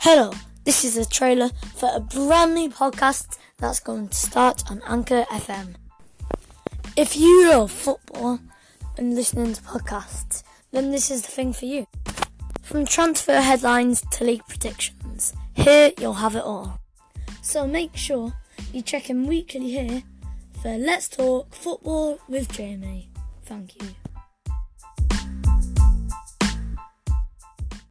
Hello, this is a trailer for a brand new podcast that's going to start on Anchor FM. If you love football and listening to podcasts, then this is the thing for you. From transfer headlines to league predictions, here you'll have it all. So make sure you check in weekly here for Let's Talk Football with Jamie. Thank you.